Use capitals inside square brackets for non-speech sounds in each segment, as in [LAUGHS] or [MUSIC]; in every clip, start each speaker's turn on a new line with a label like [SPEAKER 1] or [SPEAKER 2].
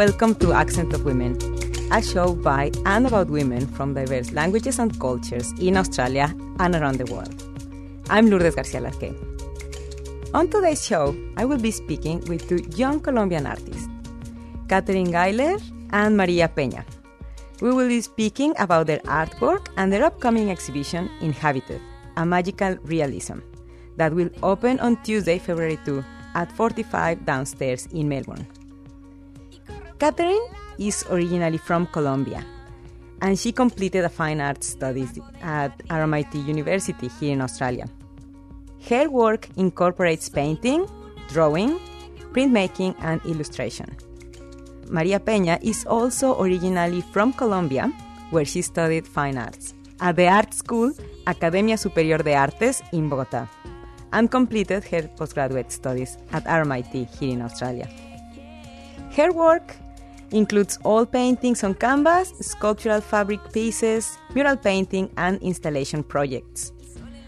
[SPEAKER 1] welcome to Accent of Women, a show by and about women from diverse languages and cultures in Australia and around the world. I'm Lourdes Garcia Larque. On today's show, I will be speaking with two young Colombian artists, Catherine Geiler and Maria Peña. We will be speaking about their artwork and their upcoming exhibition, Inhabited, a magical realism, that will open on Tuesday, February 2 at 45 downstairs in Melbourne. Catherine is originally from Colombia, and she completed a fine arts studies at RMIT University here in Australia. Her work incorporates painting, drawing, printmaking, and illustration. Maria Peña is also originally from Colombia, where she studied fine arts at the art school Academia Superior de Artes in Bogota and completed her postgraduate studies at RMIT here in Australia. Her work includes oil paintings on canvas, sculptural fabric pieces, mural painting, and installation projects.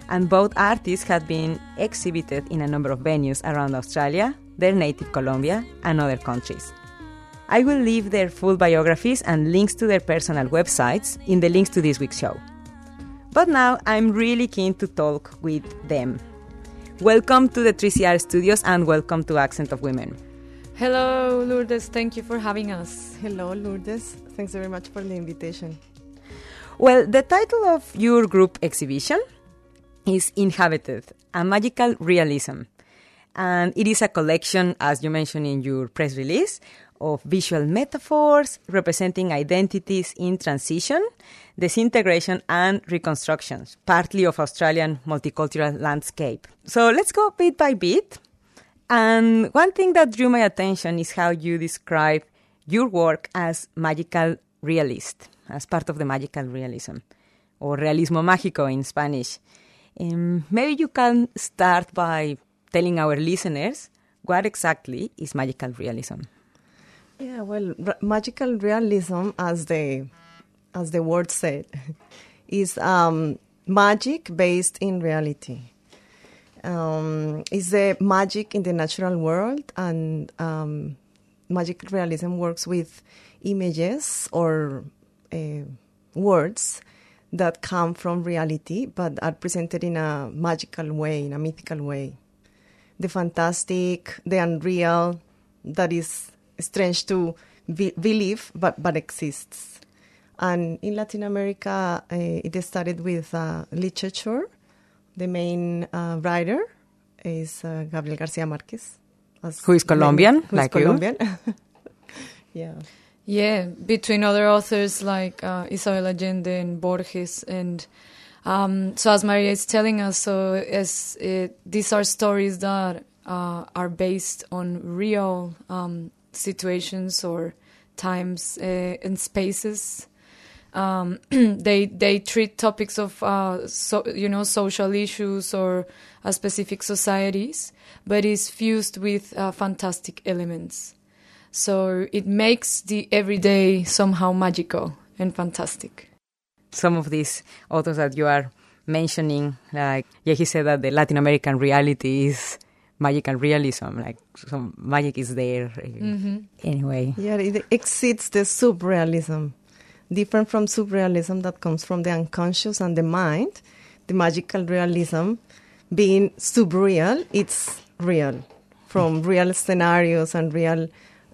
[SPEAKER 1] And both artists have been exhibited in a number of venues around Australia, their native Colombia, and other countries. I will leave their full biographies and links to their personal websites in the links to this week's show. But now I'm really keen to talk with them. Welcome to the 3CR studios and welcome to Accent of Women.
[SPEAKER 2] Hello, Lourdes. Thank you for having us.
[SPEAKER 3] Hello, Lourdes. Thanks very much for the invitation.
[SPEAKER 1] Well, the title of your group exhibition is Inhabited, a magical realism. And it is a collection, as you mentioned in your press release, of visual metaphors representing identities in transition, disintegration, and reconstructions, partly of Australian multicultural landscape. So let's go bit by bit and one thing that drew my attention is how you describe your work as magical realist, as part of the magical realism, or realismo mágico in Spanish. Um, maybe you can start by telling our listeners what exactly is magical realism.
[SPEAKER 3] Yeah, well, r- magical realism, as the as the word said, [LAUGHS] is um, magic based in reality um, is the magic in the natural world, and um, magic realism works with images or uh, words that come from reality but are presented in a magical way, in a mythical way. The fantastic, the unreal, that is strange to be- believe but, but exists. And in Latin America, uh, it started with uh, literature the main uh, writer is uh, Gabriel Garcia Marquez.
[SPEAKER 1] Who is Colombian,
[SPEAKER 3] who
[SPEAKER 1] like
[SPEAKER 3] is Colombian. [LAUGHS] yeah.
[SPEAKER 2] Yeah, between other authors like uh, Isabel Allende and Borges, and um, so as Maria is telling us, so as it, these are stories that uh, are based on real um, situations or times uh, and spaces um, [CLEARS THROAT] they they treat topics of uh, so, you know social issues or uh, specific societies, but is fused with uh, fantastic elements. So it makes the everyday somehow magical and fantastic.
[SPEAKER 1] Some of these authors that you are mentioning, like yeah, he said that the Latin American reality is magical realism, like some magic is there. Mm-hmm. Anyway,
[SPEAKER 3] yeah, it exceeds the surrealism different from surrealism that comes from the unconscious and the mind. The magical realism being subreal, it's real from real scenarios and real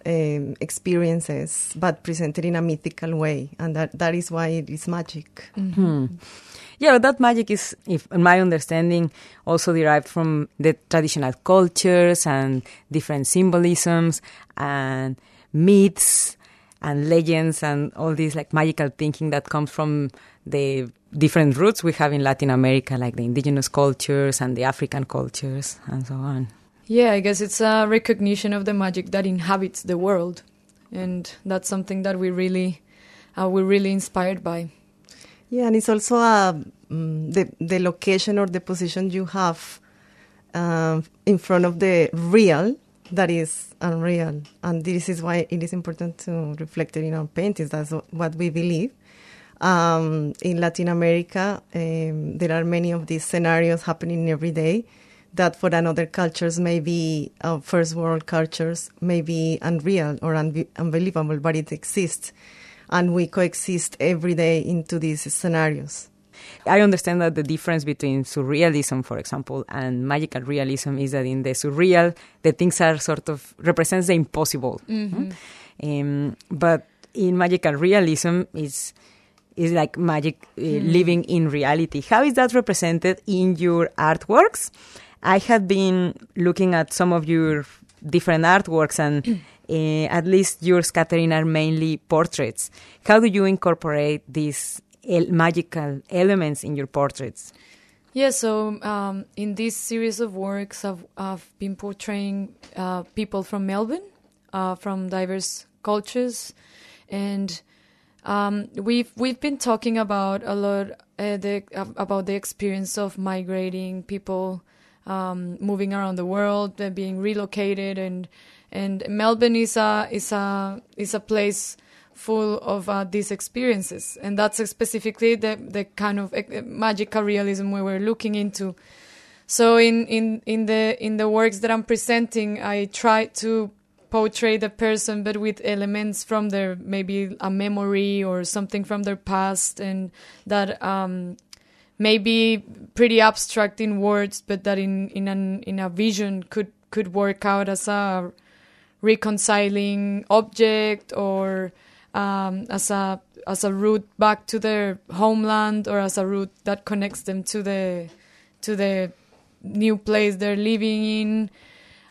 [SPEAKER 3] um, experiences, but presented in a mythical way, and that, that is why it is magic.
[SPEAKER 1] Mm-hmm. Yeah, that magic is, if in my understanding, also derived from the traditional cultures and different symbolisms and myths and legends and all this like magical thinking that comes from the different roots we have in Latin America, like the indigenous cultures and the African cultures and so on.
[SPEAKER 2] Yeah, I guess it's a recognition of the magic that inhabits the world, and that's something that we really, uh, we're really inspired by.
[SPEAKER 3] Yeah, and it's also uh, um, the the location or the position you have uh, in front of the real that is unreal. And this is why it is important to reflect it in our paintings. That's what we believe. Um, in Latin America, um, there are many of these scenarios happening every day that for another cultures, maybe uh, first world cultures, may be unreal or unbe- unbelievable, but it exists. And we coexist every day into these scenarios.
[SPEAKER 1] I understand that the difference between surrealism, for example, and magical realism is that in the surreal, the things are sort of represents the impossible.
[SPEAKER 2] Mm-hmm.
[SPEAKER 1] Um, but in magical realism, is is like magic uh,
[SPEAKER 2] Mm.
[SPEAKER 1] living in reality. How is that represented in your artworks? I have been looking at some of your different artworks, and [CLEARS THROAT] uh, at least yours, Catherine, are mainly portraits. How do you incorporate these el- magical elements in your portraits?
[SPEAKER 2] Yeah, so um, in this series of works, I've, I've been portraying uh, people from Melbourne, uh, from diverse cultures, and um, we've we've been talking about a lot uh, the about the experience of migrating people, um, moving around the world, uh, being relocated, and and Melbourne is a is a is a place full of uh, these experiences, and that's specifically the the kind of uh, magical realism we were looking into. So in in in the in the works that I'm presenting, I try to portray the person, but with elements from their maybe a memory or something from their past, and that um, may be pretty abstract in words, but that in in an in a vision could could work out as a reconciling object or um, as a as a route back to their homeland or as a route that connects them to the to the new place they're living in.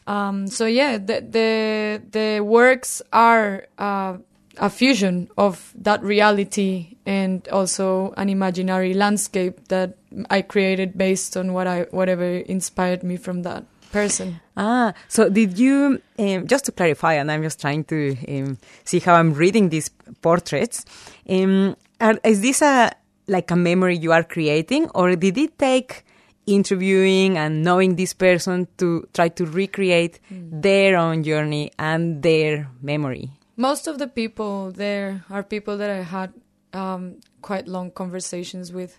[SPEAKER 2] Um, so yeah, the the the works are uh, a fusion of that reality and also an imaginary landscape that I created based on what I whatever inspired me from that person.
[SPEAKER 1] Ah, so did you, um, just to clarify, and I'm just trying to um, see how I'm reading these portraits, um, are, is this a like a memory you are creating, or did it take interviewing and knowing this person to try to recreate their own journey and their memory?
[SPEAKER 2] Most of the people there are people that I had um, quite long conversations with.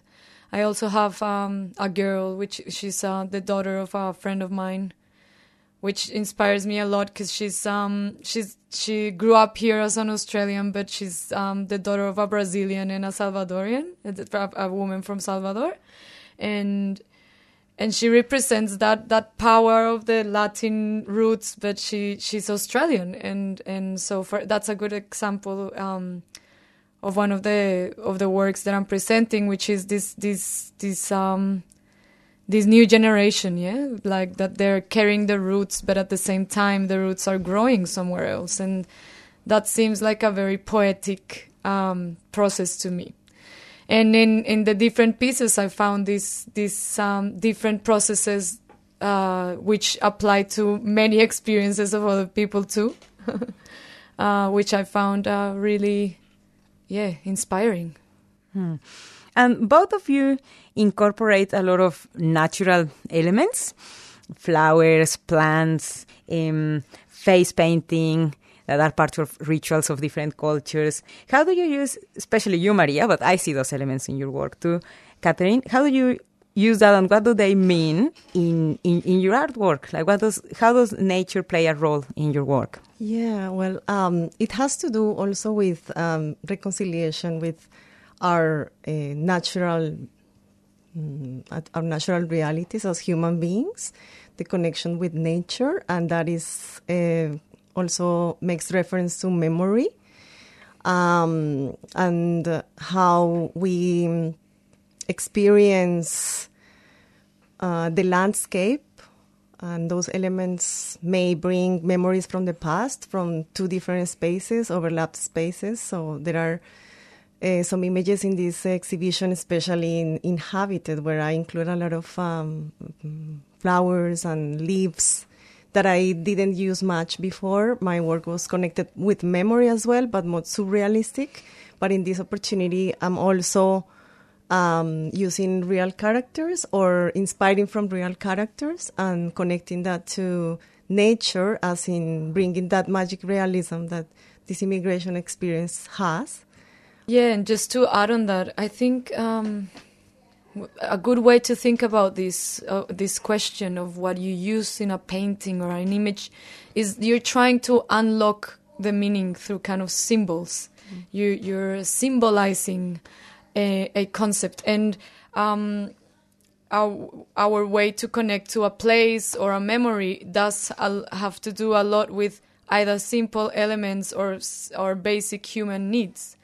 [SPEAKER 2] I also have um, a girl, which she's uh, the daughter of a friend of mine, which inspires me a lot because she's um she's she grew up here as an Australian, but she's um, the daughter of a Brazilian and a Salvadorian, a, a woman from Salvador, and and she represents that that power of the Latin roots, but she she's Australian, and and so for that's a good example um, of one of the of the works that I'm presenting, which is this this this um this new generation, yeah, like that they're carrying the roots, but at the same time the roots are growing somewhere else, and that seems like a very poetic um, process to me. And in in the different pieces i found these these um, different processes uh, which apply to many [LAUGHS] experiences of other people too [LAUGHS] uh, which i found uh, really yeah inspiring
[SPEAKER 1] And both of you incorporate a lot of natural elements flowers, plants, um, face painting that are part of rituals of different cultures. How do you use, especially you, Maria, but I see those elements in your work too, Catherine? How do you use that and what do they mean in, in, in your artwork? Like, what does, how does nature play a role in your work?
[SPEAKER 3] Yeah, well, um, it has to do also with um, reconciliation with our uh, natural, at- our natural realities as human beings, the connection with nature, and that is uh, also makes reference to memory, um, and how we experience uh, the landscape and those elements may bring memories from the past from two different spaces overlapped spaces. So there are uh, some images in this exhibition especially in inhabited where i include a lot of um, flowers and leaves that i didn't use much before my work was connected with memory as well but more surrealistic but in this opportunity i'm also um, using real characters or inspiring from real characters and connecting that to nature, as in bringing that magic realism that this immigration experience has.
[SPEAKER 2] Yeah, and just to add on that, I think um, a good way to think about this uh, this question of what you use in a painting or an image is you're trying to unlock the meaning through kind of symbols. Mm. You you're symbolizing a, a concept and um, our our way to connect to a place or a memory does have to do a lot with either simple elements or or basic human needs.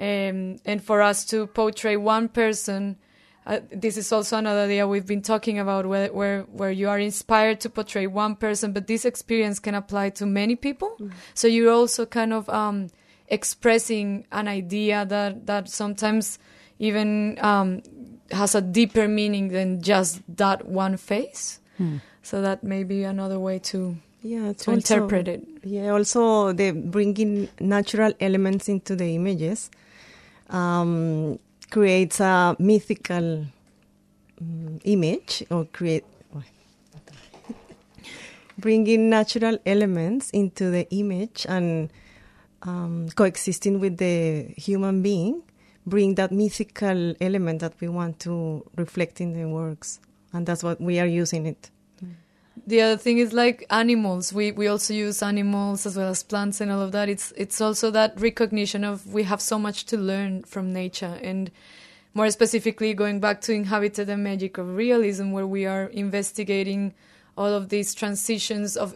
[SPEAKER 2] Um, and for us to portray one person, uh, this is also another idea we've been talking about, where, where where you are inspired to portray one person, but this experience can apply to many people. Mm. So you're also kind of um, expressing an idea that that sometimes even um, has a deeper meaning than just that one face. Mm. So that may be another way to yeah to also, interpret it.
[SPEAKER 3] Yeah, also the bringing natural elements into the images um, creates a mythical um, image or create [LAUGHS] bringing natural elements into the image and um, coexisting with the human being bring that mythical element that we want to reflect in the works. And that's what we are using it
[SPEAKER 2] the other thing is like animals. We we also use animals as well as plants and all of that. It's it's also that recognition of we have so much to learn from nature. And more specifically going back to inhabited the magic of realism where we are investigating all of these transitions of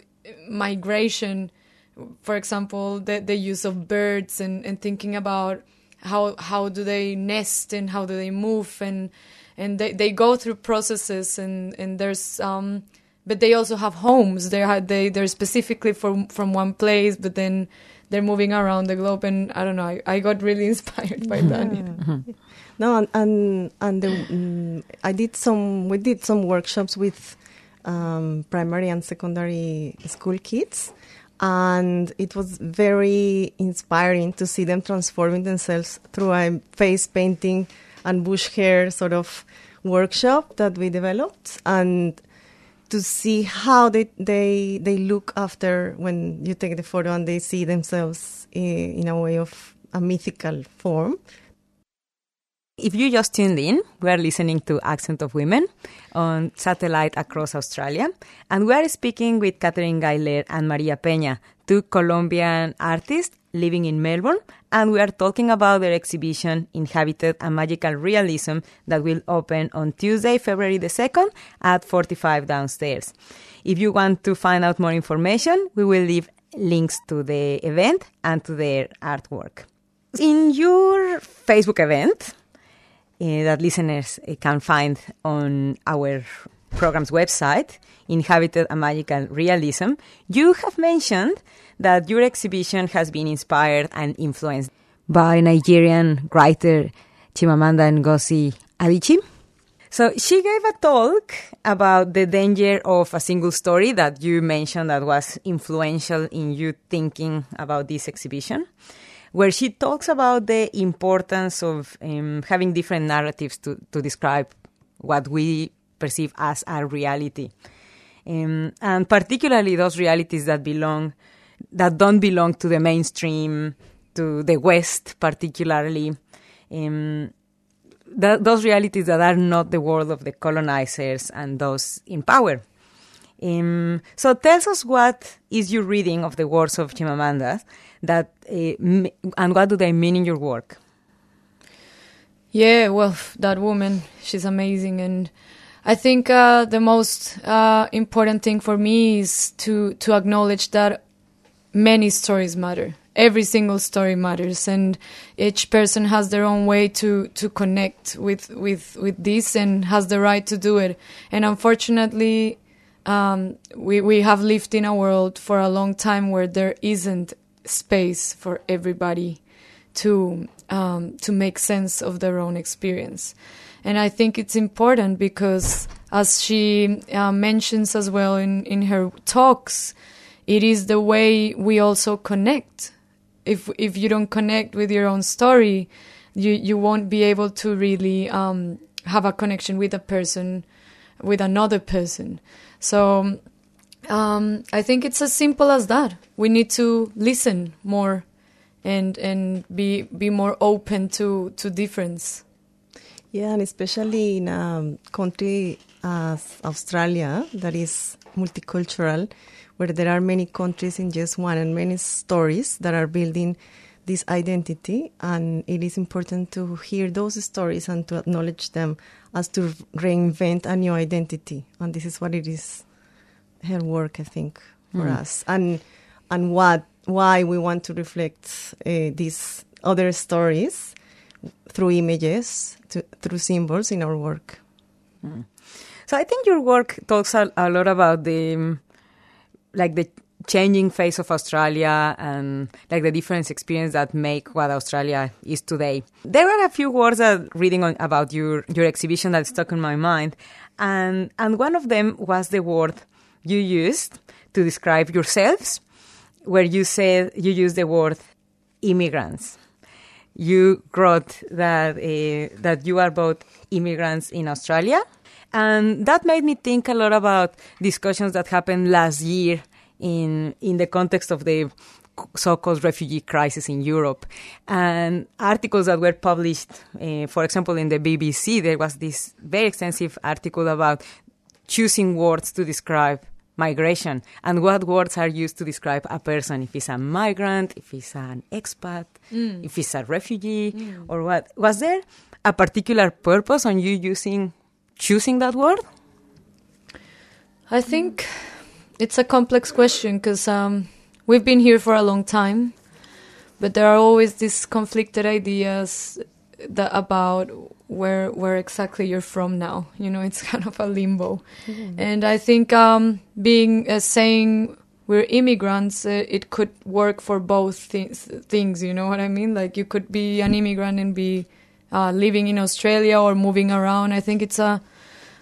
[SPEAKER 2] migration for example the, the use of birds and, and thinking about how how do they nest and how do they move and and they, they go through processes and and there's um but they also have homes. They are they they're specifically from from one place but then they're moving around the globe and i don't know i, I got really [LAUGHS] inspired by that.
[SPEAKER 3] Mm-hmm. no and and, and the, um, i did some we did some workshops with um, primary and secondary school kids and it was very inspiring to see them transforming themselves through a face painting and bush hair sort of workshop that we developed and to see how they they they look after when you take the photo and they see themselves in, in a way of a mythical form.
[SPEAKER 1] If you just tuned in, we are listening to Accent of Women on satellite across Australia, and we are speaking with Catherine Gailer and Maria Peña, two Colombian artists living in Melbourne, and we are talking about their exhibition Inhabited and Magical Realism that will open on Tuesday, February the 2nd at 45 downstairs. If you want to find out more information, we will leave links to the event and to their artwork. In your Facebook event, uh, that listeners uh, can find on our program's website, Inhabited a Magical Realism, you have mentioned that your exhibition has been inspired and influenced by Nigerian writer Chimamanda Ngozi Adichie. So she gave a talk about the danger of a single story that you mentioned that was influential in you thinking about this exhibition where she talks about the importance of um, having different narratives to, to describe what we perceive as our reality. Um, and particularly those realities that belong, that don't belong to the mainstream, to the West particularly. Um, th- those realities that are not the world of the colonizers and those in power. Um, so tell us what is your reading of the words of Chimamanda that uh, and what do they mean in your work?
[SPEAKER 2] Yeah, well, that woman, she's amazing, and I think uh, the most uh, important thing for me is to to acknowledge that many stories matter. Every single story matters, and each person has their own way to to connect with with with this, and has the right to do it. And unfortunately, um, we we have lived in a world for a long time where there isn't space for everybody to um, to make sense of their own experience. And I think it's important because, as she uh, mentions as well in, in her talks, it is the way we also connect. If if you don't connect with your own story, you you won't be able to really um, have a connection with a person, with another person. So um, I think it's as simple as that. We need to listen more and and be be more open to to difference.
[SPEAKER 3] Yeah, and especially in a country as Australia that is multicultural, where there are many countries in just one and many stories that are building this identity. And it is important to hear those stories and to acknowledge them as to reinvent a new identity. And this is what it is her work, I think, for
[SPEAKER 1] Mm.
[SPEAKER 3] us. And and what why we want to reflect uh, these other stories through images, to, through symbols in our work.
[SPEAKER 1] So I think your work talks a, a lot about the um, like the changing face of Australia and like the different experience that make what Australia is today. There are a few words that reading on, about your your exhibition that stuck in my mind, and and one of them was the word you used to describe yourselves, where you said you used the word immigrants. You wrote that uh, that you are both immigrants in Australia, and that made me think a lot about discussions that happened last year in in the context of the so-called refugee crisis in Europe, and articles that were published. Uh, for example, in the BBC, there was this very extensive article about choosing words to describe migration. And what words are used to describe a person? If he's a migrant if he's an expat mm. if he's a refugee mm. or what. Was there a particular purpose on you using choosing that word?
[SPEAKER 2] I think it's a complex question because um, we've been here for a long time, but there are always these conflicted ideas uh, that about where where exactly you're from now. [LAUGHS] You know, it's kind of a limbo, and I think um, being uh, saying we're immigrants, uh, it could work for both things. Things, you know what I mean? Like you could be an immigrant and be uh, living in Australia or moving around. I think it's a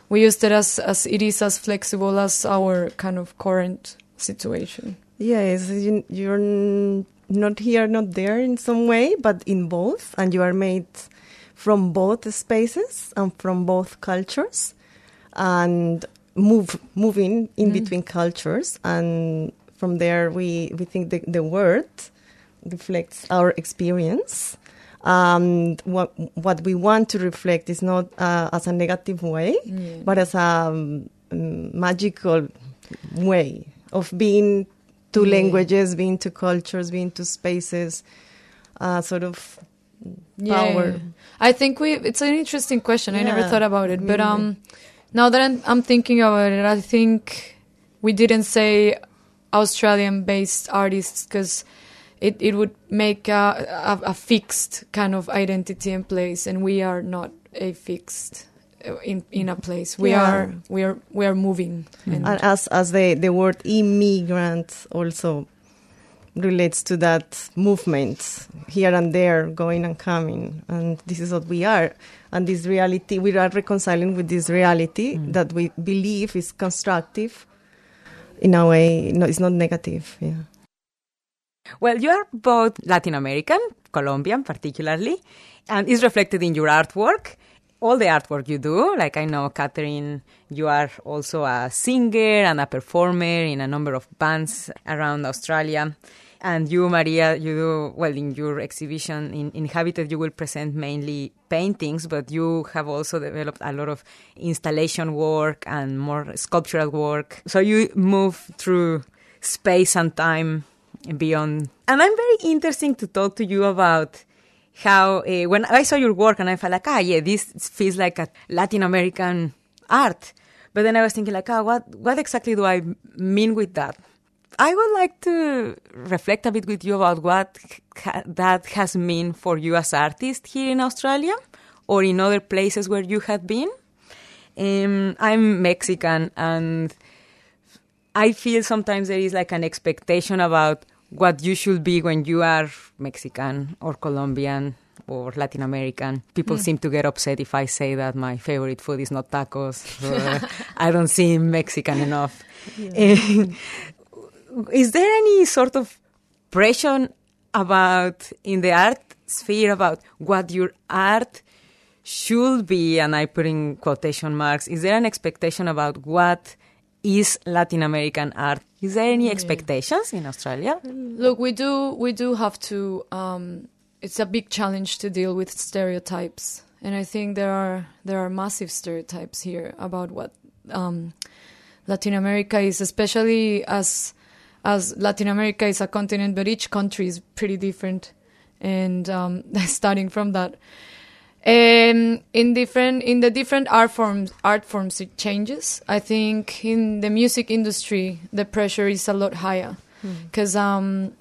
[SPEAKER 2] we used it as as it is as flexible as our kind of current situation.
[SPEAKER 3] Yes, you, you're n- not here, not there in some way, but in both, and you are made from both spaces and from both cultures, and move moving in between cultures, and from there we we think the the word reflects our experience. And what what we want to reflect is not uh, as a negative way, but as a um, mm, magical way of being two
[SPEAKER 2] Yeah.
[SPEAKER 3] languages, being two cultures, being two spaces, uh, sort of power.
[SPEAKER 2] I think we. It's an interesting question. I never thought about it, but um, now that I'm, I'm thinking about it, I think we didn't say Australian-based artists because it it would make a, a, a fixed kind of identity in place, and we are not a fixed uh, in in a place. We
[SPEAKER 3] Yeah.
[SPEAKER 2] are we are we are moving. And,
[SPEAKER 3] And as as the the word immigrant also relates to that movement here and there, going and coming, and this is what we are. And this reality, we are reconciling with this reality mm. that we believe is constructive. In a way, no, it's not negative. Yeah.
[SPEAKER 1] Well, you are both Latin American, Colombian particularly, and it's reflected in your artwork. All the artwork you do, like I know, Catherine, you are also a singer and a performer in a number of bands around Australia. And you, Maria, you do, well, in your exhibition in, Inhabited, you will present mainly paintings, but you have also developed a lot of installation work and more sculptural work. So you move through space and time beyond. And I'm very interesting to talk to you about how uh, when I saw your work and I felt like, ah, yeah, this feels like a Latin American art. But then I was thinking like, ah, what what exactly do I mean with that? I would like to reflect a bit with you about what ha- that has meant for you as artist here in Australia or in other places where you have been. Um, I'm Mexican and I feel sometimes there is like an expectation about what you should be when you are Mexican or Colombian or Latin American. People seem to get upset if I say that my favorite food is not tacos. [LAUGHS] I don't seem Mexican enough. [LAUGHS] Eh, is there any sort of pressure about in the art sphere about what your art should be and i put in quotation marks is there an expectation about what is latin american art? Is there any expectations in australia?
[SPEAKER 2] Look, we do we do have to. Um, it's a big challenge to deal with stereotypes. And I think there are there are massive stereotypes here about what um, Latin America is, especially as as Latin America is a continent, but each country is pretty different, and um, [LAUGHS] starting from that. Um, in different in the different art forms, art forms it changes. I think in the music industry, the pressure is a lot higher because um,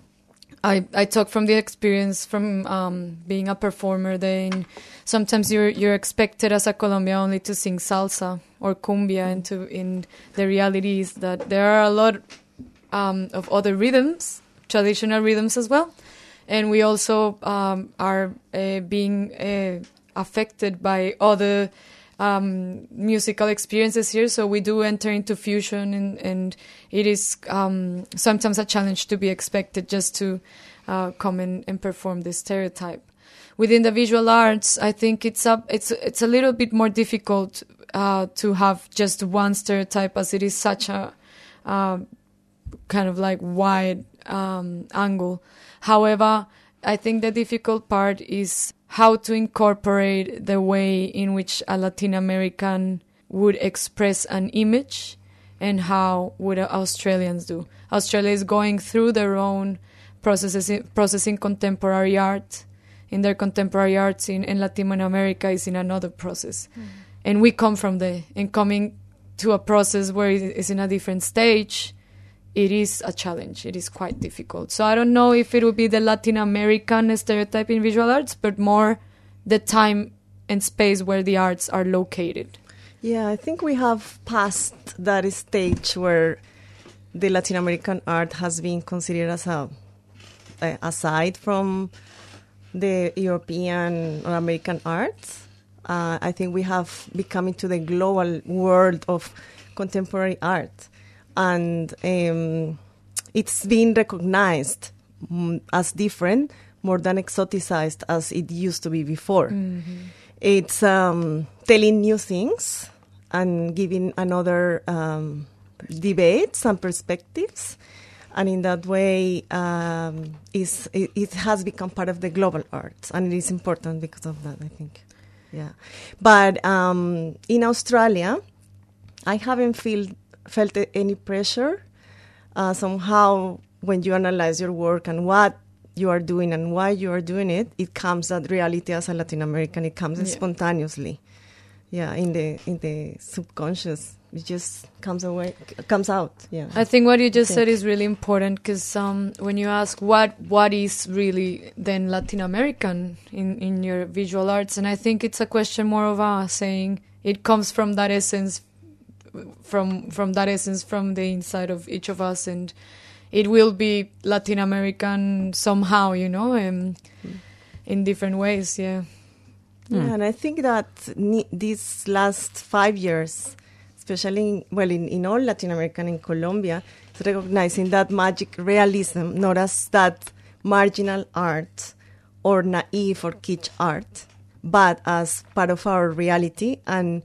[SPEAKER 2] I I talk from the experience from um, being a performer. Then sometimes you're you're expected as a Colombian only to sing salsa or cumbia, and to in the reality is that there are a lot um, of other rhythms, traditional rhythms as well, and we also um, are uh, being uh, affected by other um, musical experiences here. So we do enter into fusion, and, and it is um, sometimes a challenge to be expected just to uh, come in and perform this stereotype. Within the visual arts, I think it's a it's it's a little bit more difficult uh, to have just one stereotype, as it is such a uh, kind of like wide um, angle. However, I think the difficult part is how to incorporate the way in which a Latin American would express an image and how would Australians do. Australia is going through their own processes, processing contemporary art in their contemporary arts in, in Latin America is in another process. Mm. And we come from the, and coming to a process where it is in a different stage, it is a challenge. It is quite difficult. So I don't know if it would be the Latin American stereotype in visual arts, but more the time and space where the arts are located.
[SPEAKER 3] Yeah, I think we have passed that stage where the Latin American art has been considered as a, aside from the European or American arts. Uh, I think we have become into the global world of contemporary art and um, it's been recognized mm, as different more than exoticized as it used to be before. Mm-hmm. It's um, telling new things and giving another um, debates and perspectives. And in that way, um, is, it, it, has become part of the global arts, and it is important because of that, I think. Yeah. But um, in Australia, I haven't feel, felt any pressure. Uh, somehow, when you analyze your work and what you are doing and why you are doing it, it comes that reality as a Latin American. It comes yeah. spontaneously. Yeah, in the in the subconscious, it just comes away, comes out. Yeah.
[SPEAKER 2] I think what you just said is really important because um, when you ask what what is really then Latin American in in your visual arts, and I think it's a question more of a saying it comes from that essence from from that essence from the inside of each of us and it will be Latin American somehow, you know, um, mm. in different ways. Yeah.
[SPEAKER 3] Yeah, mm. and I think that these last five years, especially in, well in, in all Latin America and in Colombia, is recognizing that magic realism not as that marginal art or naive or kitsch art, but as part of our reality and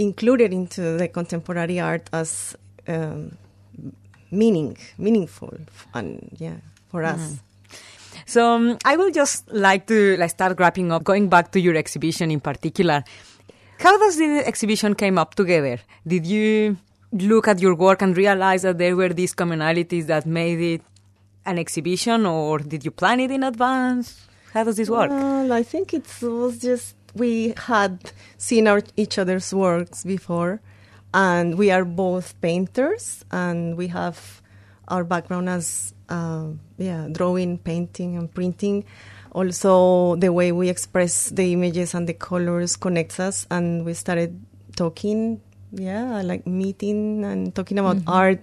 [SPEAKER 3] included into the contemporary art as um, meaning, meaningful, and yeah, for us. Mm.
[SPEAKER 1] So um, I will just like to like start wrapping up, going back to your exhibition in particular. How does the exhibition came up together? Did you look at your work and realize that there were these commonalities that made it an exhibition, or did you plan it in advance? How does this work?
[SPEAKER 3] Well, I think it was just we had seen our, each other's works before, and we are both painters, and we have our background as uh, yeah drawing, painting, and printing. Also, the way we express the images and the colors connects us, and we started talking, yeah, like meeting and talking about mm-hmm. art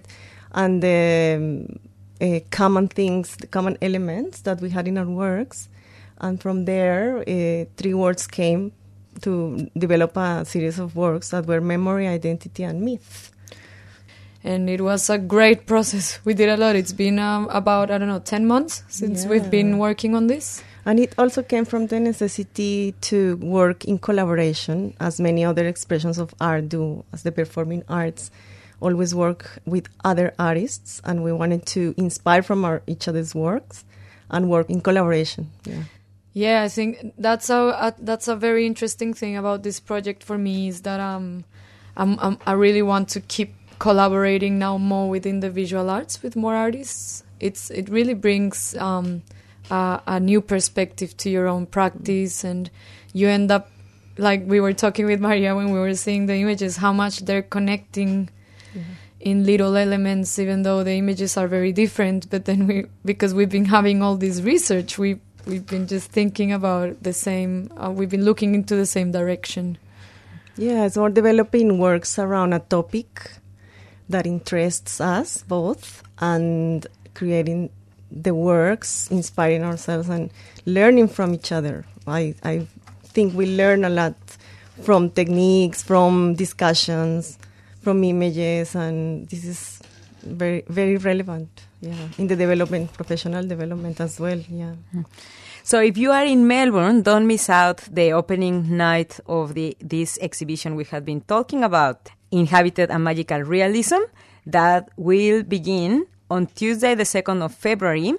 [SPEAKER 3] and the uh, common things, the common elements that we had in our works. And from there, uh, three words came to develop a series of works that were memory, identity, and myth.
[SPEAKER 2] And it was a great process. We did a lot. It's been um, about, I don't know, 10 months since yeah. we've been working on this.
[SPEAKER 3] And it also came from the necessity to work in collaboration, as many other expressions of art do, as the performing arts always work with other artists. And we wanted to inspire from our, each other's works and work in collaboration. Yeah.
[SPEAKER 2] Yeah, I think that's a, a that's a very interesting thing about this project for me is that um, I'm, I'm, i really want to keep collaborating now more within the visual arts with more artists. It's it really brings um, a, a new perspective to your own practice, and you end up like we were talking with Maria when we were seeing the images, how much they're connecting in little elements, even though the images are very different. But then we, because we've been having all this research, we we've been just thinking about the same. Uh, we've been looking into the same direction.
[SPEAKER 3] Yeah, so we're developing works around a topic that interests us both, and creating the works, inspiring ourselves, and learning from each other. I I think we learn a lot from techniques, from discussions, from images, and this is very very relevant. Yeah, in the development, professional development as well. Yeah. Mm.
[SPEAKER 1] So if you are in Melbourne, don't miss out the opening night of the this exhibition we have been talking about, Inhabited and Magical Realism, that will begin on Tuesday, the 2nd of February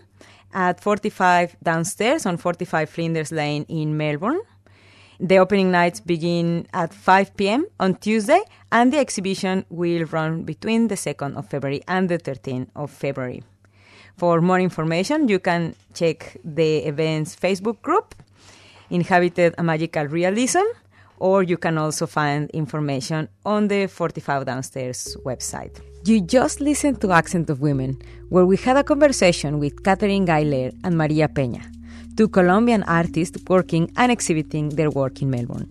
[SPEAKER 1] at 45 downstairs on 45 Flinders Lane in Melbourne. The opening nights begin at 5 p.m. on Tuesday, and the exhibition will run between the 2nd of February and the 13th of February. For more information, you can check the event's Facebook group, Inhabited a Magical Realism, or you can also find information on the 45 Downstairs website. You just listened to Accent of Women, where we had a conversation with Catherine Gailer and Maria Peña two Colombian artists working and exhibiting their work in Melbourne.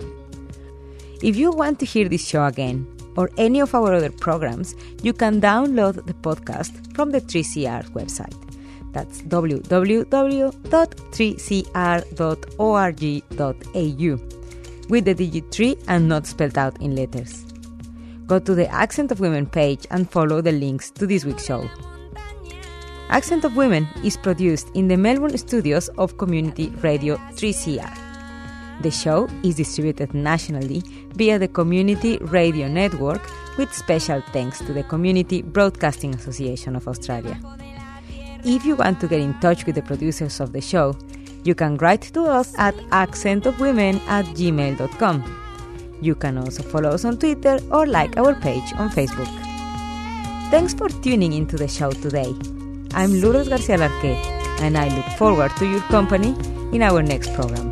[SPEAKER 1] If you want to hear this show again, or any of our other programs, you can download the podcast from the 3CR website. That's www.3cr.org.au with the digit 3 and not spelled out in letters. Go to the Accent of Women page and follow the links to this week's show. Accent of Women is produced in the Melbourne studios of Community Radio 3CR. The show is distributed nationally via the Community Radio Network with special thanks to the Community Broadcasting Association of Australia. If you want to get in touch with the producers of the show, you can write to us at accentofwomen at gmail.com. You can also follow us on Twitter or like our page on Facebook. Thanks for tuning into the show today. I'm Lourdes Garcia Larque, and I look forward to your company in our next program.